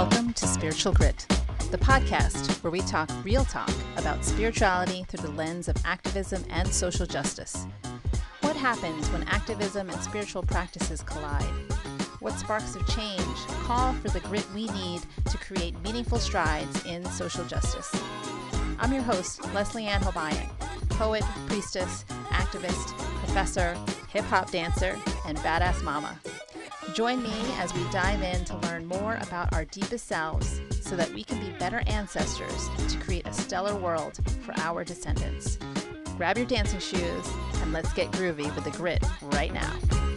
Welcome to Spiritual Grit, the podcast where we talk real talk about spirituality through the lens of activism and social justice. What happens when activism and spiritual practices collide? What sparks of change call for the grit we need to create meaningful strides in social justice? I'm your host, Leslie Ann Hobayan, poet, priestess, activist, professor, hip hop dancer, and badass mama. Join me as we dive in to learn more about our deepest selves so that we can be better ancestors to create a stellar world for our descendants. Grab your dancing shoes and let's get groovy with the grit right now.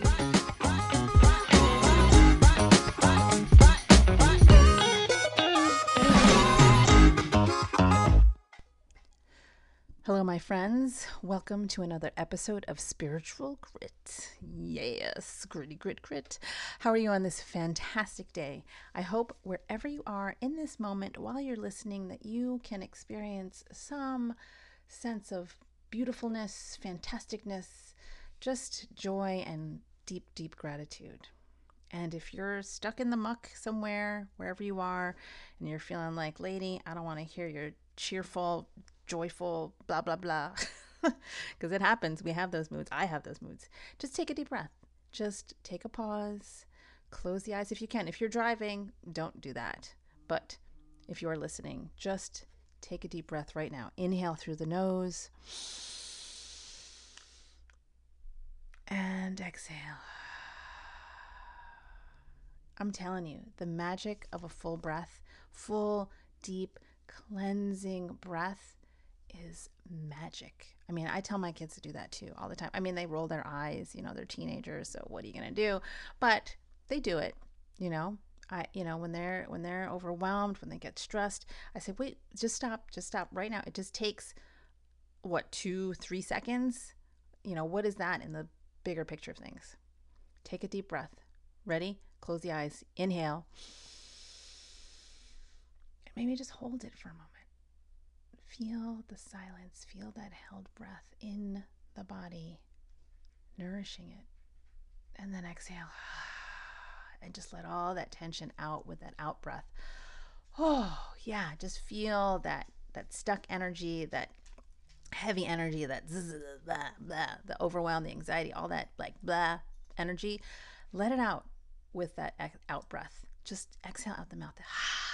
Hello, my friends. Welcome to another episode of Spiritual Grit. Yes, gritty, grit, grit. How are you on this fantastic day? I hope wherever you are in this moment while you're listening that you can experience some sense of beautifulness, fantasticness, just joy and deep, deep gratitude. And if you're stuck in the muck somewhere, wherever you are, and you're feeling like, lady, I don't want to hear your cheerful, joyful, blah, blah, blah. Because it happens. We have those moods. I have those moods. Just take a deep breath. Just take a pause. Close the eyes if you can. If you're driving, don't do that. But if you are listening, just take a deep breath right now. Inhale through the nose and exhale. I'm telling you, the magic of a full breath, full, deep, cleansing breath is magic. I mean, I tell my kids to do that too all the time. I mean, they roll their eyes, you know, they're teenagers, so what are you going to do? But they do it, you know. I you know, when they're when they're overwhelmed, when they get stressed, I say, "Wait, just stop. Just stop right now. It just takes what, 2 3 seconds? You know, what is that in the bigger picture of things?" Take a deep breath. Ready? Close the eyes. Inhale. And maybe just hold it for a moment. Feel the silence, feel that held breath in the body, nourishing it. And then exhale. And just let all that tension out with that out breath. Oh, yeah, just feel that that stuck energy, that heavy energy, that zzz, blah, blah, the overwhelm, the anxiety, all that like blah energy. Let it out with that out breath. Just exhale out the mouth. Ah,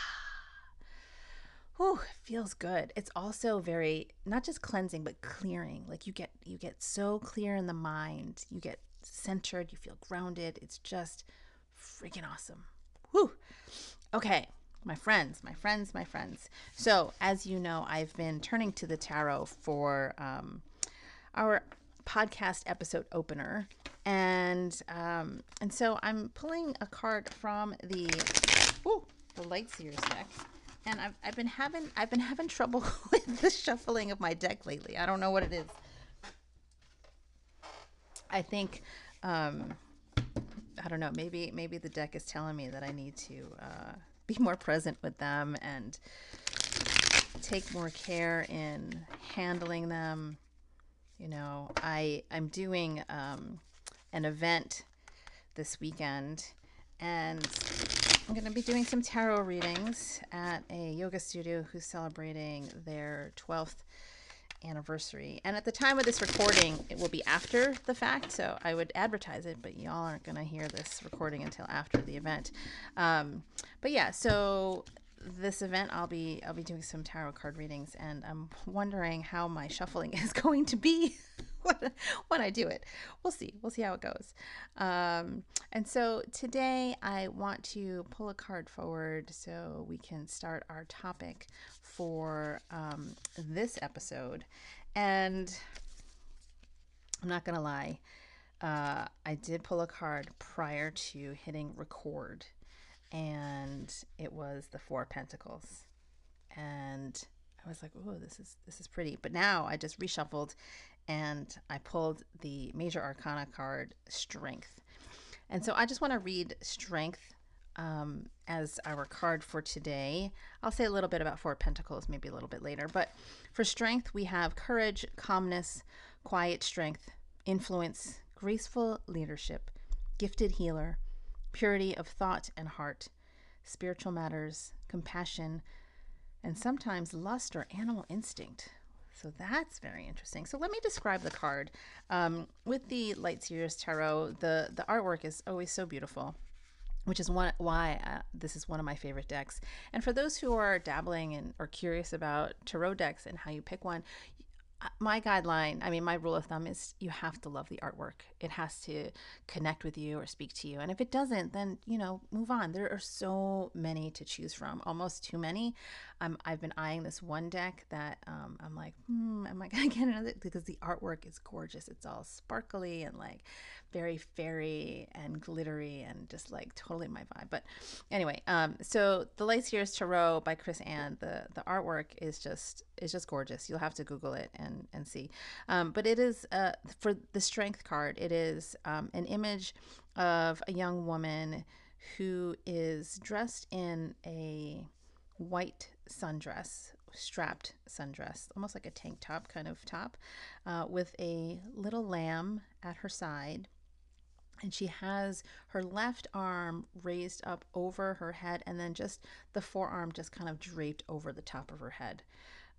Whew, feels good. It's also very not just cleansing but clearing. Like you get you get so clear in the mind. You get centered, you feel grounded. It's just freaking awesome. Whew. Okay, my friends, my friends, my friends. So, as you know, I've been turning to the tarot for um, our podcast episode opener, and um, and so I'm pulling a card from the ooh, the light Lightseers deck and I've, I've been having I've been having trouble with the shuffling of my deck lately. I don't know what it is. I think um, I don't know. Maybe maybe the deck is telling me that I need to uh, be more present with them and take more care in handling them. You know, I I'm doing um, an event this weekend, and I'm going to be doing some tarot readings at a yoga studio who's celebrating their 12th anniversary. And at the time of this recording, it will be after the fact, so I would advertise it, but y'all aren't going to hear this recording until after the event. Um, but yeah, so this event I'll be I'll be doing some tarot card readings and I'm wondering how my shuffling is going to be when I do it. We'll see. We'll see how it goes. Um, and so today I want to pull a card forward so we can start our topic for um, this episode. And I'm not going to lie, uh, I did pull a card prior to hitting record, and it was the Four Pentacles. And I was like, "Oh, this is this is pretty." But now I just reshuffled and I pulled the major arcana card, Strength. And so I just want to read Strength um, as our card for today. I'll say a little bit about Four Pentacles maybe a little bit later. But for Strength, we have courage, calmness, quiet strength, influence, graceful leadership, gifted healer, purity of thought and heart, spiritual matters, compassion, and sometimes lust or animal instinct. So that's very interesting. So let me describe the card. Um, with the Light Seers Tarot, the, the artwork is always so beautiful which is one why uh, this is one of my favorite decks. And for those who are dabbling and or curious about tarot decks and how you pick one, my guideline, I mean, my rule of thumb is you have to love the artwork. It has to connect with you or speak to you. And if it doesn't, then, you know, move on. There are so many to choose from, almost too many. Um, I've been eyeing this one deck that um, I'm like, hmm, am I to get another? Because the artwork is gorgeous. It's all sparkly and like very fairy and glittery and just like totally my vibe. But anyway, um, so the Light Seers Tarot by Chris-Anne, the the artwork is just is just gorgeous. You'll have to Google it and and see. Um, but it is uh, for the Strength card. It is um, an image of a young woman who is dressed in a white sundress strapped sundress, almost like a tank top kind of top, uh, with a little lamb at her side. And she has her left arm raised up over her head and then just the forearm just kind of draped over the top of her head.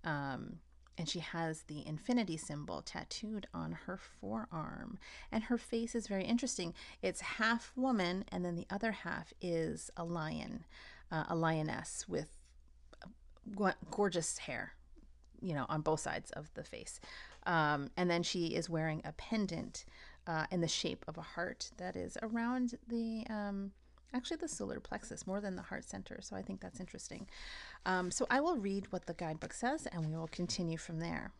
Um, and she has the infinity symbol tattooed on her forearm. And her face is very interesting. It's half woman and then the other half is a lion uh, a lioness with gorgeous hair you know on both sides of the face um, and then she is wearing a pendant uh, in the shape of a heart that is around the um, actually the solar plexus more than the heart center. So I think that's interesting. Um, so I will read what the guidebook says and we will continue from there.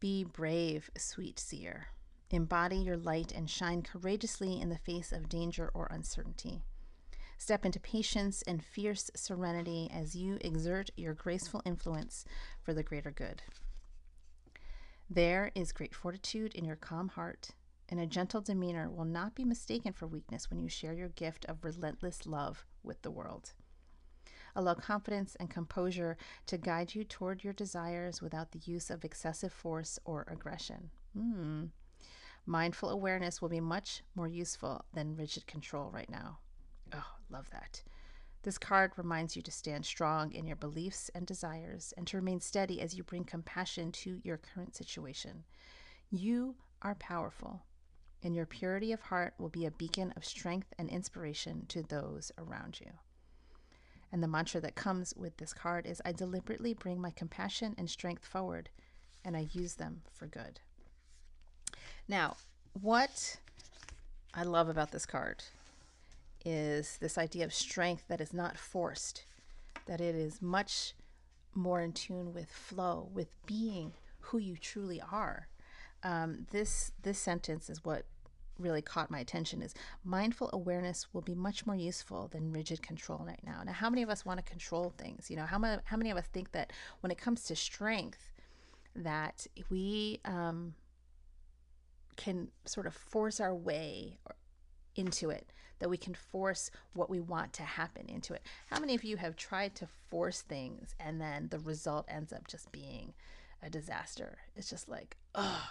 Be brave, sweet seer. Embody your light and shine courageously in the face of danger or uncertainty. Step into patience and fierce serenity as you exert your graceful influence for the greater good. There is great fortitude in your calm heart and a gentle demeanor will not be mistaken for weakness when you share your gift of relentless love with the world. Allow confidence and composure to guide you toward your desires without the use of excessive force or aggression. Hmm. Mindful awareness will be much more useful than rigid control right now. Oh, love that. This card reminds you to stand strong in your beliefs and desires and to remain steady as you bring compassion to your current situation. You are powerful and your purity of heart will be a beacon of strength and inspiration to those around you. And the mantra that comes with this card is I deliberately bring my compassion and strength forward, and I use them for good. Now, what I love about this card is this idea of strength that is not forced, that it is much more in tune with flow, with being who you truly are um, this this sentence is what really caught my attention is mindful awareness will be much more useful than rigid control right now. Now, how many of us want to control things? You know, how many, how many of us think that when it comes to strength, that we um, can sort of force our way into it, that we can force what we want to happen into it? How many of you have tried to force things and then the result ends up just being a disaster? It's just like, oh,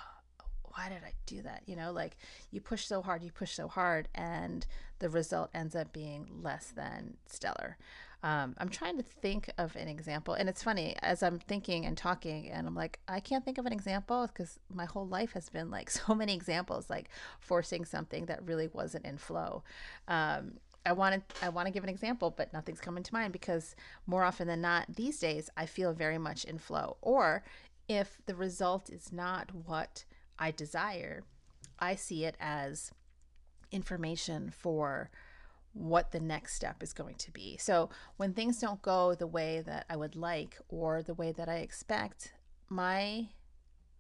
why did I do that? You know, like you push so hard, you push so hard, and the result ends up being less than stellar. Um, I'm trying to think of an example, and it's funny as I'm thinking and talking, and I'm like, I can't think of an example because my whole life has been like so many examples, like forcing something that really wasn't in flow. Um, I wanted I want to give an example, but nothing's coming to mind because more often than not these days I feel very much in flow. Or if the result is not what I desire, I see it as information for what the next step is going to be. So when things don't go the way that I would like or the way that I expect, my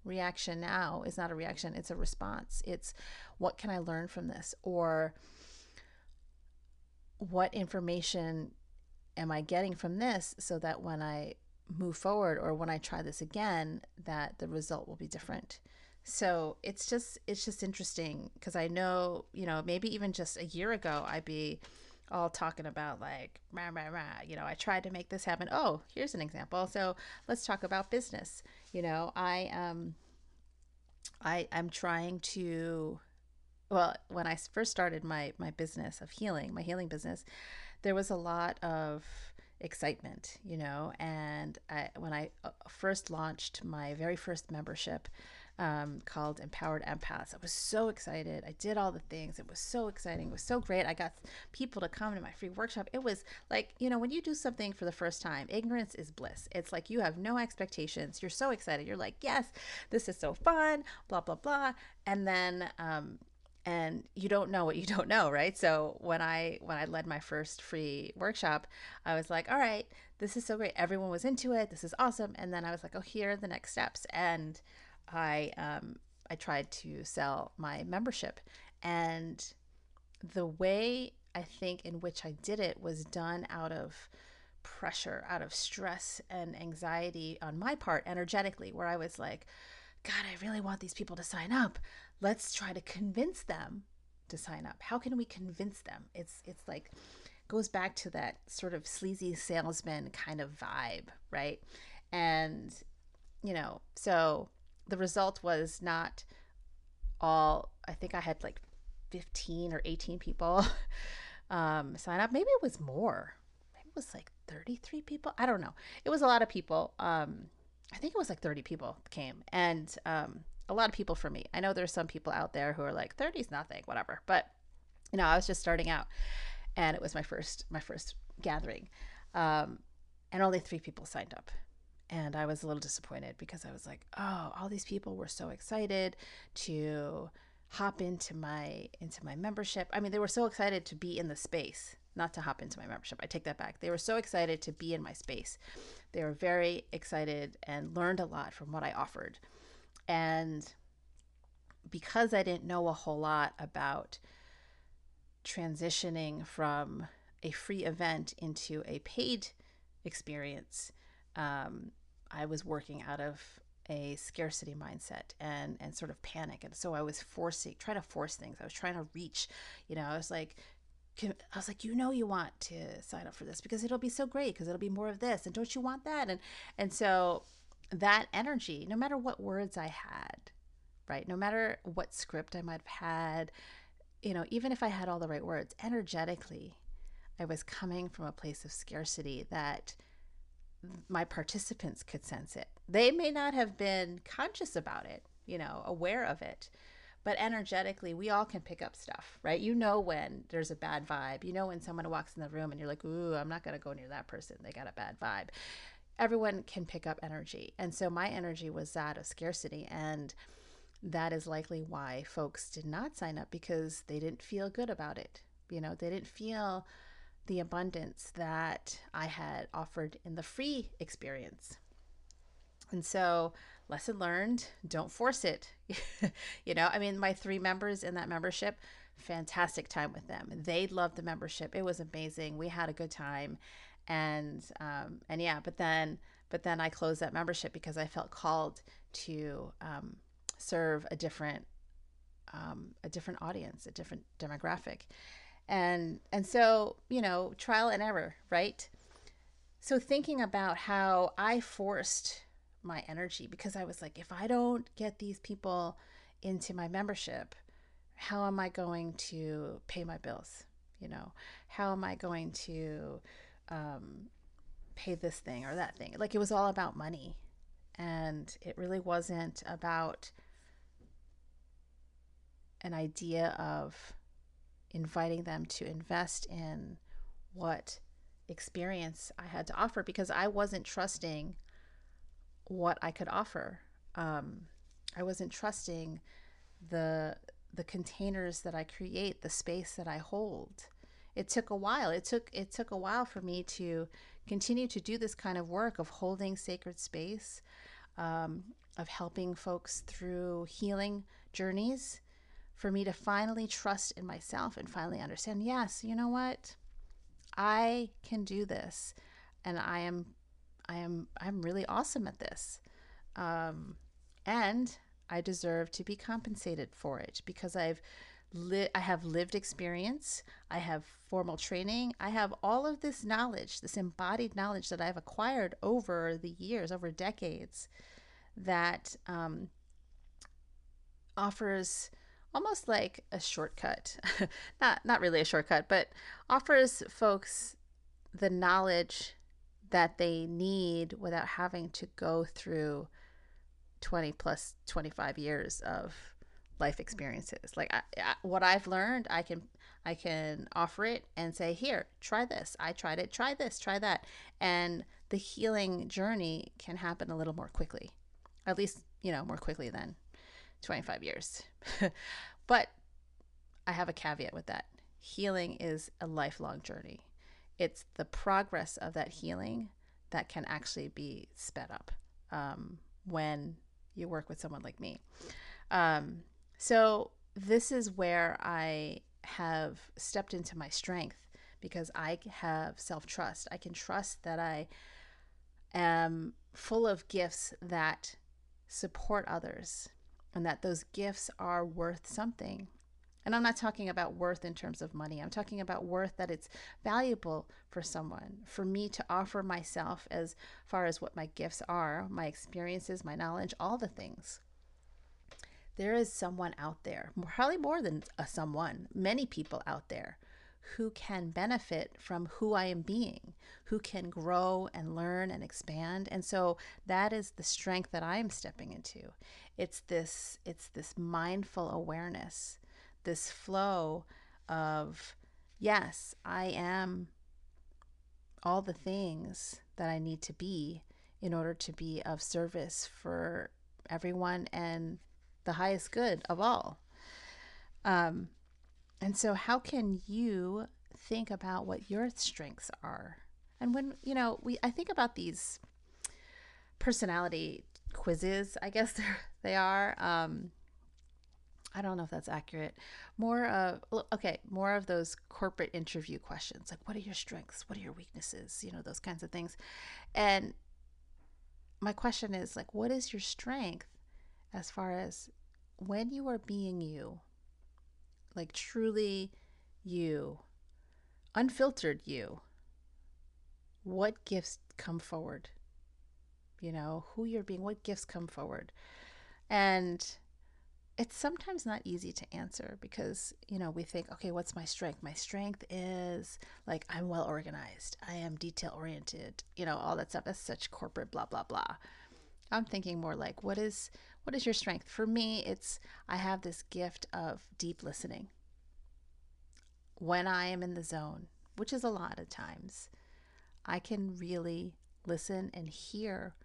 reaction now is not a reaction, it's a response. It's what can I learn from this? Or what information am I getting from this so that when I move forward or when I try this again, that the result will be different. So it's just it's just interesting because I know you know maybe even just a year ago I'd be all talking about like rah, rah, rah. you know I tried to make this happen. Oh, here's an example. So let's talk about business. You know I um I I'm trying to well when I first started my my business of healing my healing business there was a lot of excitement, you know. And I, when I uh, first launched my very first membership um, called Empowered Empaths, I was so excited. I did all the things. It was so exciting. It was so great. I got people to come to my free workshop. It was like, you know, when you do something for the first time, ignorance is bliss. It's like you have no expectations. You're so excited. You're like, yes, this is so fun, blah, blah, blah. And then, um, and you don't know what you don't know right so when i when i led my first free workshop i was like all right this is so great everyone was into it this is awesome and then i was like oh here are the next steps and i um i tried to sell my membership and the way i think in which i did it was done out of pressure out of stress and anxiety on my part energetically where i was like god i really want these people to sign up let's try to convince them to sign up. How can we convince them? It's it's like goes back to that sort of sleazy salesman kind of vibe, right? And you know, so the result was not all I think I had like 15 or 18 people um, sign up. Maybe it was more. Maybe it was like 33 people. I don't know. It was a lot of people. Um, I think it was like 30 people came. And um, a lot of people for me. I know there's some people out there who are like 30's nothing, whatever. But you know, I was just starting out, and it was my first my first gathering, um, and only three people signed up. And I was a little disappointed because I was like, oh, all these people were so excited to hop into my into my membership. I mean, they were so excited to be in the space, not to hop into my membership. I take that back. They were so excited to be in my space. They were very excited and learned a lot from what I offered. And because I didn't know a whole lot about transitioning from a free event into a paid experience, um, I was working out of a scarcity mindset and and sort of panic. And so I was forcing trying to force things. I was trying to reach you know I was like I was like you know you want to sign up for this because it'll be so great because it'll be more of this. And don't you want that? And and so that energy, no matter what words I had, right? No matter what script I might have had, you know, even if I had all the right words, energetically, I was coming from a place of scarcity that my participants could sense it. They may not have been conscious about it, you know, aware of it, but energetically, we all can pick up stuff, right? You know when there's a bad vibe. You know when someone walks in the room and you're like, ooh, I'm not going to go near that person. They got a bad vibe everyone can pick up energy. And so my energy was that of scarcity. And that is likely why folks did not sign up because they didn't feel good about it. You know, they didn't feel the abundance that I had offered in the free experience. And so, lesson learned don't force it. you know, I mean, my three members in that membership, fantastic time with them. They loved the membership. It was amazing. We had a good time and um, and yeah but then but then i closed that membership because i felt called to um, serve a different um, a different audience a different demographic and and so you know trial and error right so thinking about how i forced my energy because i was like if i don't get these people into my membership how am i going to pay my bills you know how am i going to um, pay this thing or that thing. Like it was all about money. And it really wasn't about an idea of inviting them to invest in what experience I had to offer because I wasn't trusting what I could offer. Um, I wasn't trusting the the containers that I create, the space that I hold it took a while. It took it took a while for me to continue to do this kind of work of holding sacred space, um, of helping folks through healing journeys, for me to finally trust in myself and finally understand. Yes, you know what, I can do this, and I am, I am, I'm really awesome at this, um, and I deserve to be compensated for it because I've li- I have lived experience, I have formal training, I have all of this knowledge, this embodied knowledge that I've acquired over the years, over decades, that um, offers almost like a shortcut. not not really a shortcut, but offers folks the knowledge that they need without having to go through 20 plus 25 years of life experiences. Like I, I, what i've learned i can i can offer it and say here try this. I tried it. Try this. Try that. And the healing journey can happen a little more quickly at least you know more quickly than 25 years but i have a caveat with that healing is a lifelong journey it's the progress of that healing that can actually be sped up um, when you work with someone like me. Um, so, this is where I have stepped into my strength because I have self trust. I can trust that I am full of gifts that support others and that those gifts are worth something and I'm not talking about worth in terms of money. I'm talking about worth that it's valuable for someone, for me to offer myself as far as what my gifts are, my experiences, my knowledge, all the things. There is someone out there, probably more than a someone, many people out there who can benefit from who I am being, who can grow and learn and expand. And so that is the strength that I am stepping into. It's this it's this mindful awareness this flow of, yes, I am all the things that I need to be in order to be of service for everyone and the highest good of all. Um, and so, how can you think about what your strengths are? And when, you know, we, I think about these personality quizzes, I guess they are. Um, I don't know if that's accurate. More of okay, more of those corporate interview questions like what are your strengths? What are your weaknesses? You know, those kinds of things. And my question is like what is your strength as far as when you are being you? Like truly you, unfiltered you. What gifts come forward? You know, who you're being, what gifts come forward? And it's sometimes not easy to answer because you know we think okay what's my strength my strength is like i'm well organized i am detail oriented you know all that stuff that's such corporate blah blah blah i'm thinking more like what is what is your strength for me it's i have this gift of deep listening when i am in the zone which is a lot of times i can really listen and hear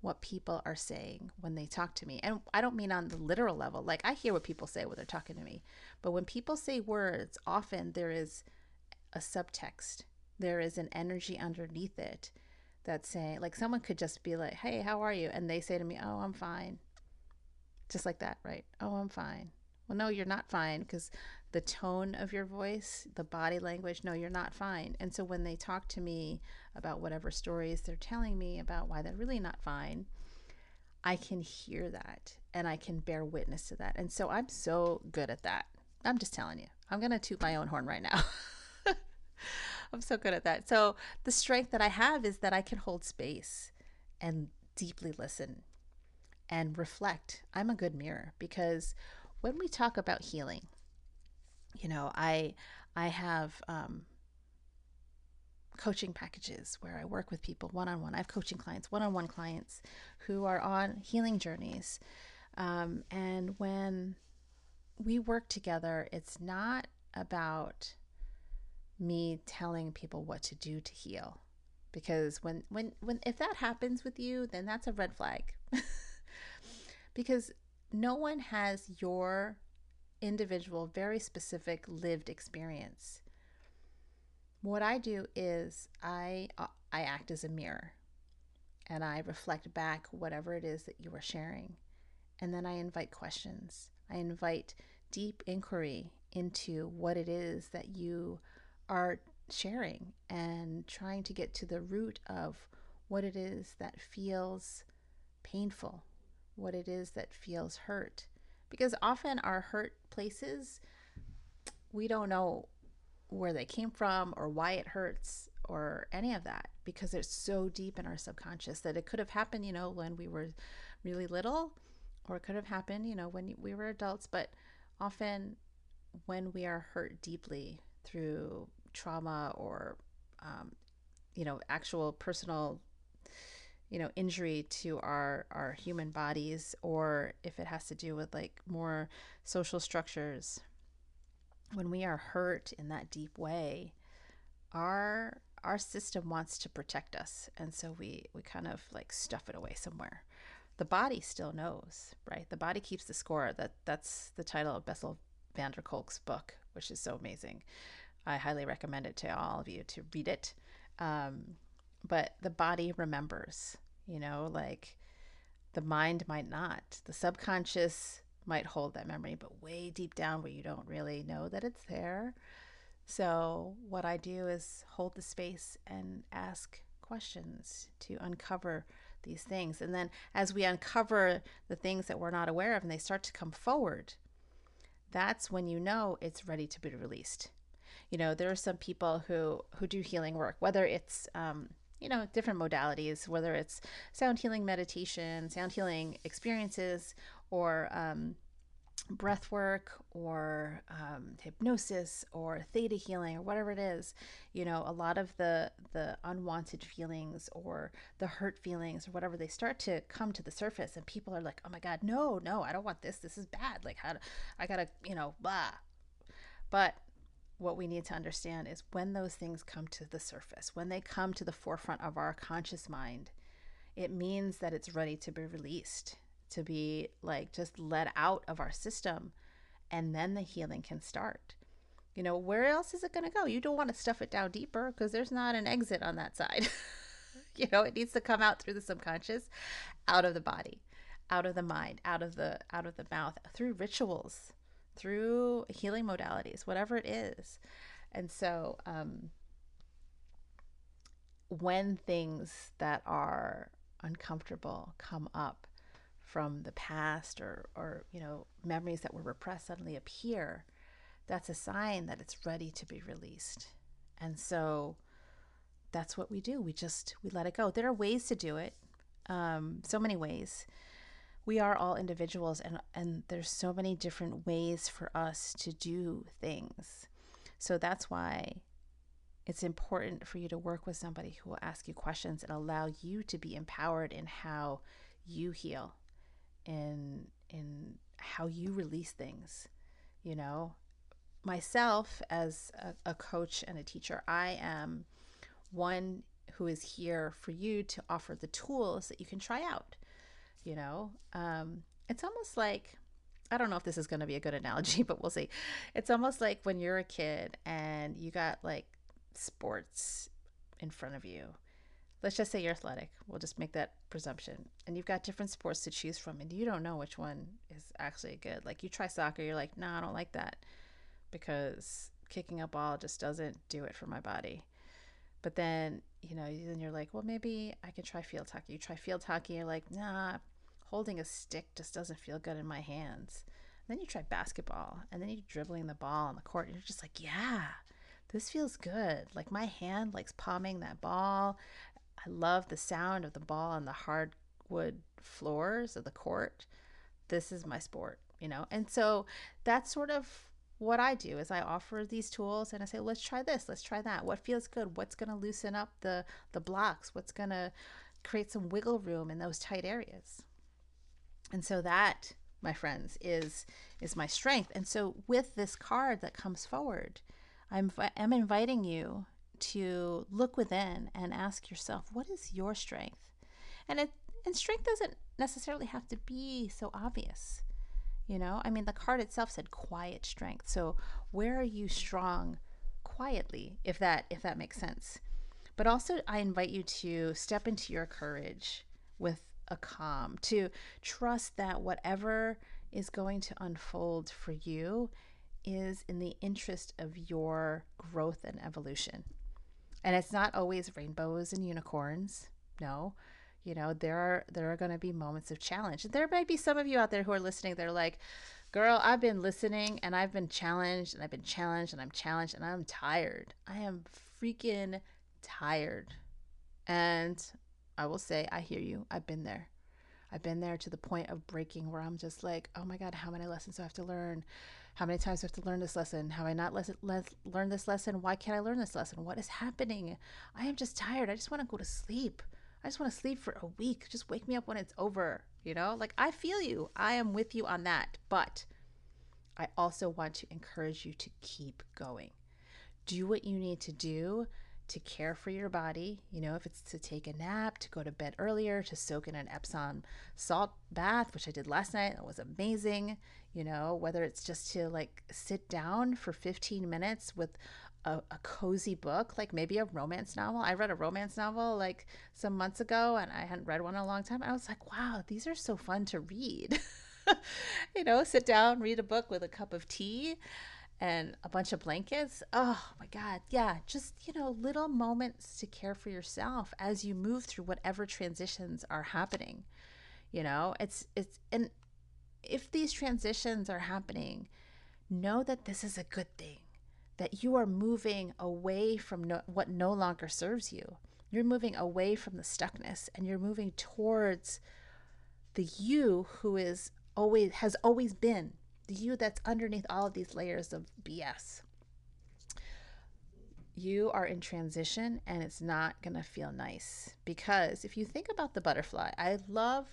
what people are saying when they talk to me. And I don't mean on the literal level. Like I hear what people say when they're talking to me. But when people say words, often there is a subtext. There is an energy underneath it that's saying like someone could just be like, "Hey, how are you?" and they say to me, "Oh, I'm fine." Just like that, right? "Oh, I'm fine." Well, no, you're not fine because the tone of your voice, the body language, no, you're not fine. And so when they talk to me about whatever stories they're telling me about why they're really not fine, I can hear that and I can bear witness to that. And so I'm so good at that. I'm just telling you, I'm going to toot my own horn right now. I'm so good at that. So the strength that I have is that I can hold space and deeply listen and reflect. I'm a good mirror because when we talk about healing, you know, I I have um, coaching packages where I work with people one on one. I have coaching clients, one on one clients who are on healing journeys. Um, and when we work together, it's not about me telling people what to do to heal. Because when, when, when, if that happens with you, then that's a red flag. because no one has your individual, very specific lived experience. What I do is I uh, I act as a mirror and I reflect back whatever it is that you are sharing. And then I invite questions. I invite deep inquiry into what it is that you are sharing and trying to get to the root of what it is that feels painful, what it is that feels hurt, because often our hurt places, we don't know where they came from or why it hurts or any of that because it's so deep in our subconscious that it could have happened, you know, when we were really little or it could have happened, you know, when we were adults. But often when we are hurt deeply through trauma or, um, you know, actual personal, you know, injury to our our human bodies, or if it has to do with like more social structures, when we are hurt in that deep way, our our system wants to protect us, and so we we kind of like stuff it away somewhere. The body still knows, right? The body keeps the score. That that's the title of Bessel van der Kolk's book, which is so amazing. I highly recommend it to all of you to read it. Um, but the body remembers, you know, like the mind might not. The subconscious might hold that memory, but way deep down where you don't really know that it's there. So, what I do is hold the space and ask questions to uncover these things. And then, as we uncover the things that we're not aware of and they start to come forward, that's when you know it's ready to be released. You know, there are some people who who do healing work, whether it's um, you know different modalities, whether it's sound healing meditation, sound healing experiences, or um, breath work or um, hypnosis or theta healing or whatever it is you know a lot of the the unwanted feelings or the hurt feelings or whatever they start to come to the surface and people are like oh my god no no i don't want this. This is bad. Like how do, i gotta you know blah. But what we need to understand is when those things come to the surface when they come to the forefront of our conscious mind it means that it's ready to be released to be like just let out of our system and then the healing can start. You know, where else is it going to go? You don't want to stuff it down deeper because there's not an exit on that side. you know, it needs to come out through the subconscious, out of the body, out of the mind, out of the out of the mouth, through rituals, through healing modalities, whatever it is. And so um when things that are uncomfortable come up, from the past or, or you know memories that were repressed suddenly appear that's a sign that it's ready to be released. And so that's what we do. We just we let it go. There are ways to do it um, so many ways we are all individuals and and there's so many different ways for us to do things. So that's why it's important for you to work with somebody who will ask you questions and allow you to be empowered in how you heal in in how you release things you know? Myself as a, a, coach and a teacher i am one who is here for you to offer the tools that you can try out you know um, it's almost like i don't know if this is going to be a good analogy but we'll see it's almost like when you're a kid and you got like sports in front of you let's just say you're athletic. We'll just make that presumption. And you've got different sports to choose from, and you don't know which one is actually good. Like you try soccer, you're like, no, nah, I don't like that because kicking a ball just doesn't do it for my body. But then, you know, then you're like, well, maybe I could try field hockey. You try field hockey, you're like, nah, holding a stick just doesn't feel good in my hands. And then you try basketball, and then you're dribbling the ball on the court, and you're just like, yeah, this feels good. Like my hand likes palming that ball. I love the sound of the ball on the hardwood floors of the court. This is my sport, you know? And so that's sort of what I do is I offer these tools and I say, let's try this, let's try that. What feels good? What's to loosen up the the blocks? What's to create some wiggle room in those tight areas? And so that, my friends, is is my strength. And so with this card that comes forward, I'm I'm inviting you to look within and ask yourself, what is your strength? And it and strength doesn't necessarily have to be so obvious. You know, I mean the card itself said quiet strength. So where are you strong quietly, if that if that makes sense? But also I invite you to step into your courage with a calm, to trust that whatever is going to unfold for you is in the interest of your growth and evolution. And it's not always rainbows and unicorns. No. You know, there are there are going to be moments of challenge. And There might be some of you out there who are listening they're like, "Girl, I've been listening and I've been challenged and I've been challenged and I'm challenged and I'm tired. I am freaking tired." And I will say, I hear you. I've been there. I've been there to the point of breaking where I'm just like, oh my God, how many lessons do I have to learn? How many times do I have to learn this lesson? Have I not les- learned this lesson? Why can't I learn this lesson? What is happening? I am just tired. I just want to go to sleep. I just want to sleep for a week. Just wake me up when it's over. You know, like I feel you. I am with you on that. But I also want to encourage you to keep going. Do what you need to do to care for your body. You know, if it's to take a nap, to go to bed earlier, to soak in an Epsom salt bath, which I did last night, that was amazing. You know, whether it's just to like sit down for 15 minutes with a, a, cozy book, like maybe a romance novel. I read a romance novel like some months ago and I hadn't read one in a long time. I was like, wow, these are so fun to read. you know, sit down, read a book with a cup of tea and a bunch of blankets. Oh my God. Yeah. Just, you know, little moments to care for yourself as you move through whatever transitions are happening. You know, it's, it's, and if these transitions are happening, know that this is a good thing, that you are moving away from no, what no longer serves you. You're moving away from the stuckness and you're moving towards the you who is always has always been the you that's underneath all of these layers of BS. You are in transition and it's not going to feel nice because if you think about the butterfly, I love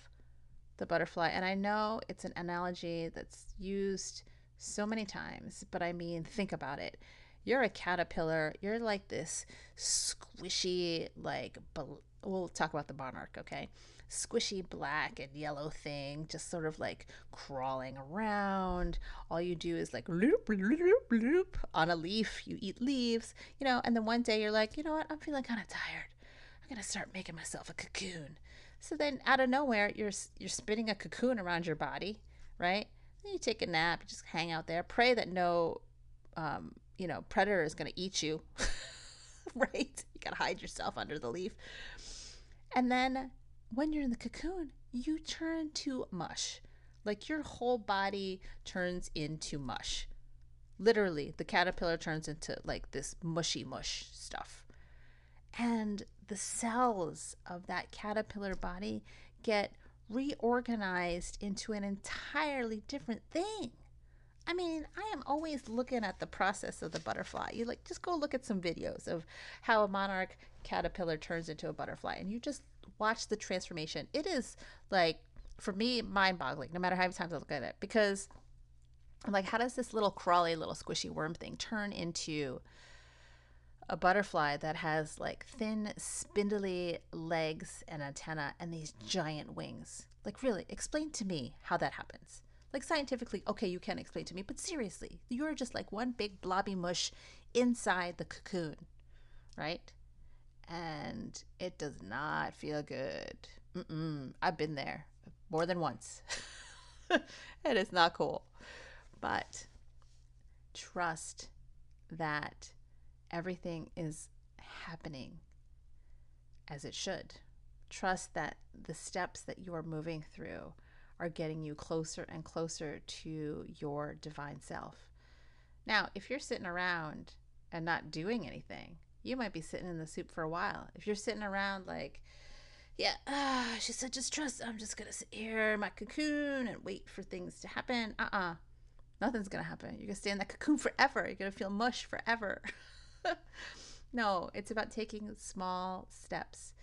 the butterfly and I know it's an analogy that's used so many times, but I mean, think about it. You're a caterpillar, you're like this squishy, like, we'll talk about the monarch, okay? Squishy black and yellow thing, just sort of like crawling around. All you do is like loop, loop, loop on a leaf. You eat leaves, you know, and then one day you're like, you know what? I'm feeling kind of tired. I'm going to start making myself a cocoon. So then out of nowhere, you're, you're spinning a cocoon around your body, right? Then you take a nap, you just hang out there, pray that no, um, you know, predator is going to eat you, right? You got to hide yourself under the leaf. And then when you're in the cocoon, you turn to mush. Like your whole body turns into mush. Literally, the caterpillar turns into like this mushy mush stuff. And the cells of that caterpillar body get reorganized into an entirely different thing. I mean, I am always looking at the process of the butterfly. You like just go look at some videos of how a monarch caterpillar turns into a butterfly and you just watch the transformation. It is like for me mind boggling no matter how many times I look at it because I'm like how does this little crawly little squishy worm thing turn into a butterfly that has like thin spindly legs and antenna and these giant wings? Like really, explain to me how that happens. Like scientifically, okay, you can explain to me, but seriously, you're just like one big blobby mush inside the cocoon, right? And it does not feel good. Mm-mm. I've been there more than once. and it is not cool. But trust that everything is happening as it should. Trust that the steps that you are moving through are getting you closer and closer to your divine self. Now, if you're sitting around and not doing anything, you might be sitting in the soup for a while. If you're sitting around like, yeah, ah, she said just trust, I'm just going to sit here in my cocoon and wait for things to happen. Uh uh-uh. uh. Nothing's going to happen. You're going to stay in that cocoon forever. You're going to feel mush forever. no, it's about taking small steps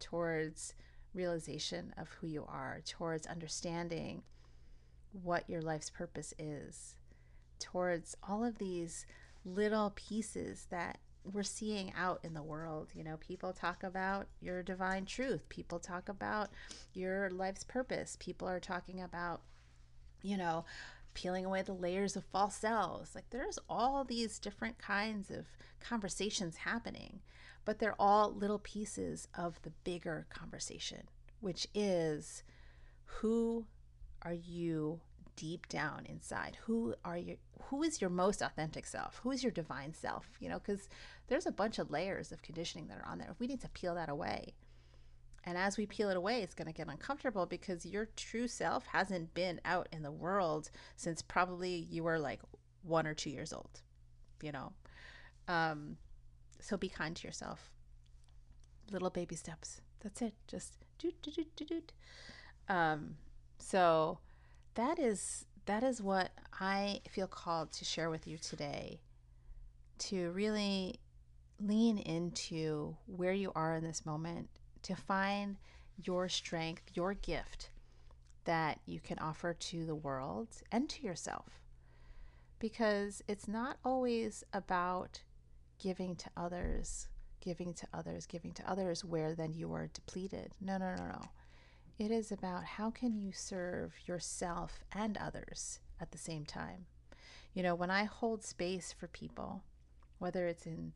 towards realization of who you are, towards understanding what your life's purpose is, towards all of these little pieces that we're seeing out in the world. You know, people talk about your divine truth, people talk about your life's purpose, people are talking about, you know, peeling away the layers of false selves. Like there's all these different kinds of conversations happening but they're all little pieces of the bigger conversation, which is who are you deep down inside? Who are you who is your most authentic self? Who is your divine self? You know, cuz there's a bunch of layers of conditioning that are on there. We need to peel that away. And as we peel it away, it's going to get uncomfortable because your true self hasn't been out in the world since probably you were like 1 or 2 years old, you know. Um so be kind to yourself. Little baby steps. That's it. Just do do do do do. Um, so that is that is what I feel called to share with you today. To really lean into where you are in this moment, to find your strength, your gift that you can offer to the world and to yourself. Because it's not always about giving to others, giving to others, giving to others, where then you are depleted. No, no, no, no. It is about how can you serve yourself and others at the same time. You know, when I hold space for people, whether it's in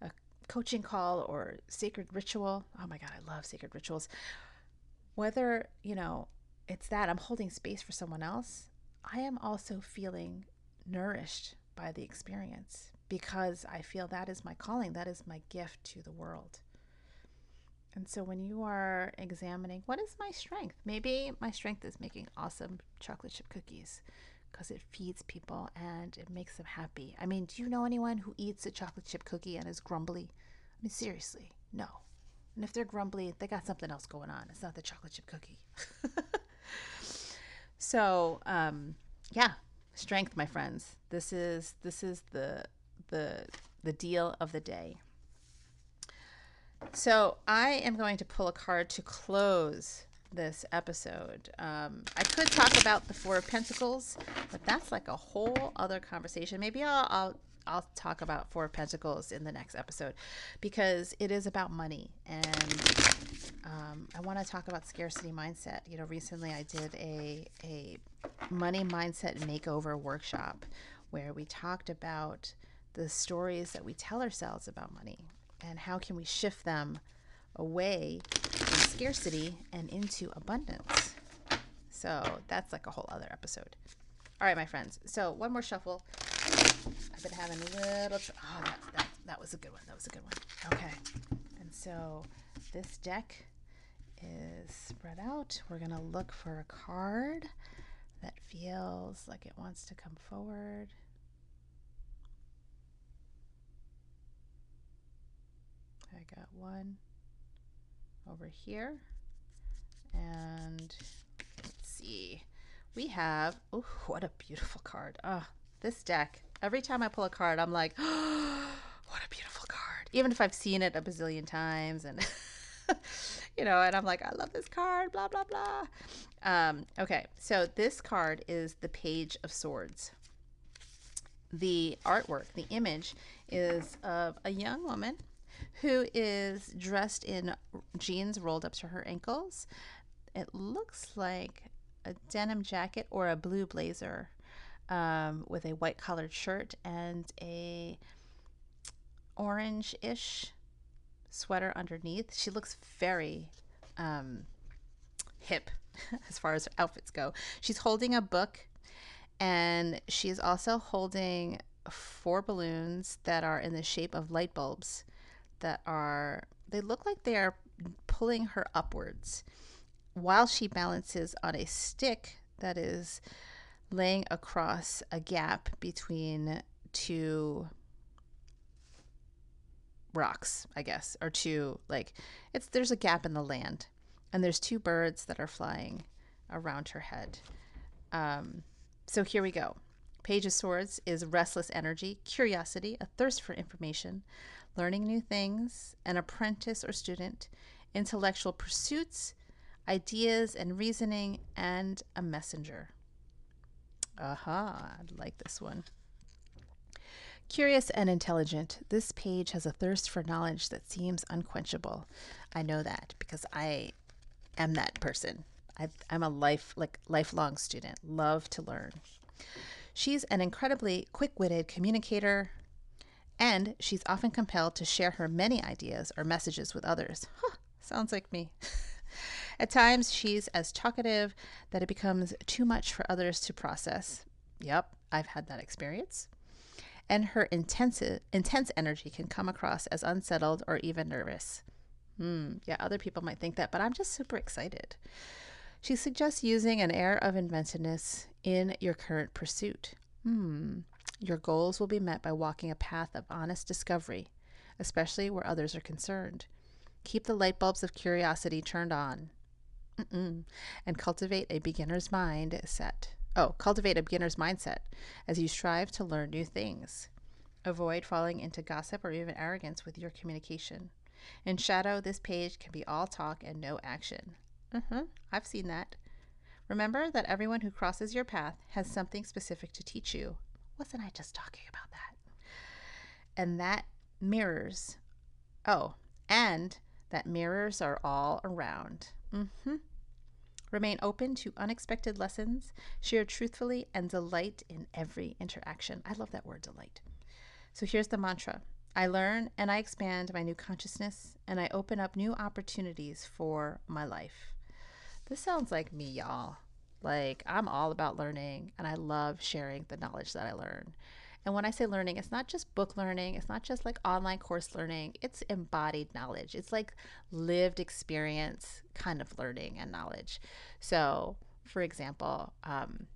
a coaching call or sacred ritual, oh my God, I love sacred rituals. Whether, you know, it's that I'm holding space for someone else, I am also feeling nourished by the experience because I feel that is my calling, that is my gift to the world. And so when you are examining what is my strength, maybe my strength is making awesome chocolate chip cookies because it feeds people and it makes them happy. I mean, do you know anyone who eats a chocolate chip cookie and is grumbly? I mean, seriously, no. And if they're grumbly, they got something else going on. It's not the chocolate chip cookie. so, um, yeah, strength, my friends. This is this is the the the deal of the day. So I am going to pull a card to close this episode. Um, I could talk about the Four of Pentacles, but that's like a whole other conversation. Maybe I'll, I'll I'll talk about Four of Pentacles in the next episode because it is about money and um, I want to talk about scarcity mindset. You know, recently I did a a money mindset makeover workshop where we talked about the stories that we tell ourselves about money and how can we shift them away from scarcity and into abundance. So that's like a whole other episode. All right, my friends. So one more shuffle. I've been having a little. Tr- oh, that, that that was a good one. That was a good one. Okay. And so this deck is spread out. We're gonna look for a card that feels like it wants to come forward. I got one over here. And let's see. We have, oh, what a beautiful card. Oh, this deck. Every time I pull a card, I'm like, oh, what a beautiful card. Even if I've seen it a bazillion times and, you know, and I'm like, I love this card, blah, blah, blah. Um, okay, so this card is the Page of Swords. The artwork, the image, is of a young woman who is dressed in jeans rolled up to her ankles. It looks like a denim jacket or a blue blazer um, with a white collared shirt and a orange-ish sweater underneath. She looks very um, hip as far as outfits go. She's holding a book and she is also holding four balloons that are in the shape of light bulbs that are, they look like they are pulling her upwards while she balances on a stick that is laying across a gap between two rocks, I guess, or two like it's there's a gap in the land, and there's two birds that are flying around her head. Um, so here we go. Page of Swords is restless energy, curiosity, a thirst for information, learning new things, an apprentice or student, intellectual pursuits, ideas and reasoning, and a messenger. Aha, I like this one. Curious and intelligent, this page has a thirst for knowledge that seems unquenchable. I know that because I am that person. i am a life like lifelong student, love to learn. She's an incredibly quick-witted communicator, and she's often compelled to share her many ideas or messages with others. Huh, sounds like me. At times, she's as talkative that it becomes too much for others to process. Yep, I've had that experience. And her intense, intense energy can come across as unsettled or even nervous. Hmm, yeah, other people might think that, but I'm just super excited. She suggests using an air of inventiveness in your current pursuit. Hmm, your goals will be met by walking a path of honest discovery, especially where others are concerned. Keep the light bulbs of curiosity turned on. Mm-mm. and cultivate a beginner's mindset. Oh, cultivate a beginner's mindset as you strive to learn new things. Avoid falling into gossip or even arrogance with your communication. In shadow, this page can be all talk and no action. Mm-hmm. I've seen that. Remember that everyone who crosses your path has something specific to teach you. Wasn't I just talking about that? And that mirrors, oh, and that mirrors are all around. Mm-hmm. Remain open to unexpected lessons, share truthfully, and delight in every interaction. I love that word, delight. So here's the mantra I learn and I expand my new consciousness, and I open up new opportunities for my life. This sounds like me, y'all. Like, I'm all about learning, and I love sharing the knowledge that I learn. And when I say learning, it's not just book learning, it's not just like online course learning, it's embodied knowledge. It's like lived experience kind of learning and knowledge. So, for example, um,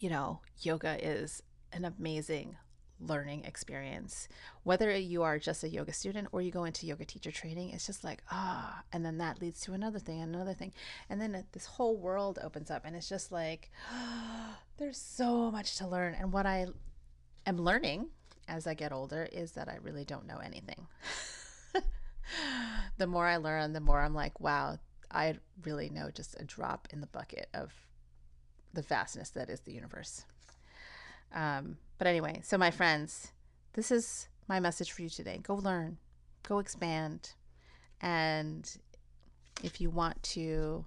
you know, yoga is an amazing learning experience. Whether you are just a yoga student or you go into yoga teacher training, it's just like, ah, and then that leads to another thing, another thing. And then this whole world opens up, and it's just like, ah, there's so much to learn. And what I am learning as I get older is that I really don't know anything. the more I learn, the more I'm like, wow, I really know just a drop in the bucket of the vastness that is the universe. Um, but anyway, so my friends, this is my message for you today. Go learn, go expand. And if you want to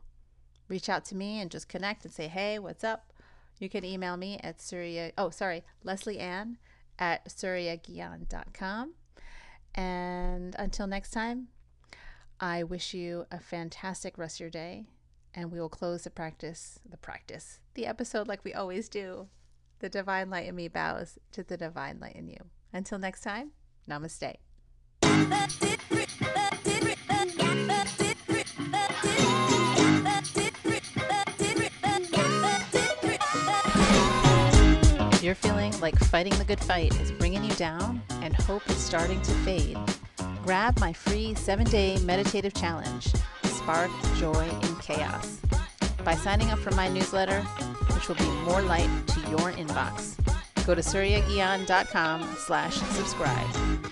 reach out to me and just connect and say, hey, what's up? You can email me at Surya, oh, sorry, Leslie Ann at suryagyan.com. And until next time, I wish you a fantastic rest of your day. And we will close the practice, the practice, the episode like we always do. The divine light in me bows to the divine light in you. Until next time, namaste. You're feeling like fighting the good fight is bringing you down and hope is starting to fade. Grab my free seven day meditative challenge, Spark Joy in Chaos. By signing up for my newsletter, which will be more light your inbox. Go to suryagyan.com slash subscribe.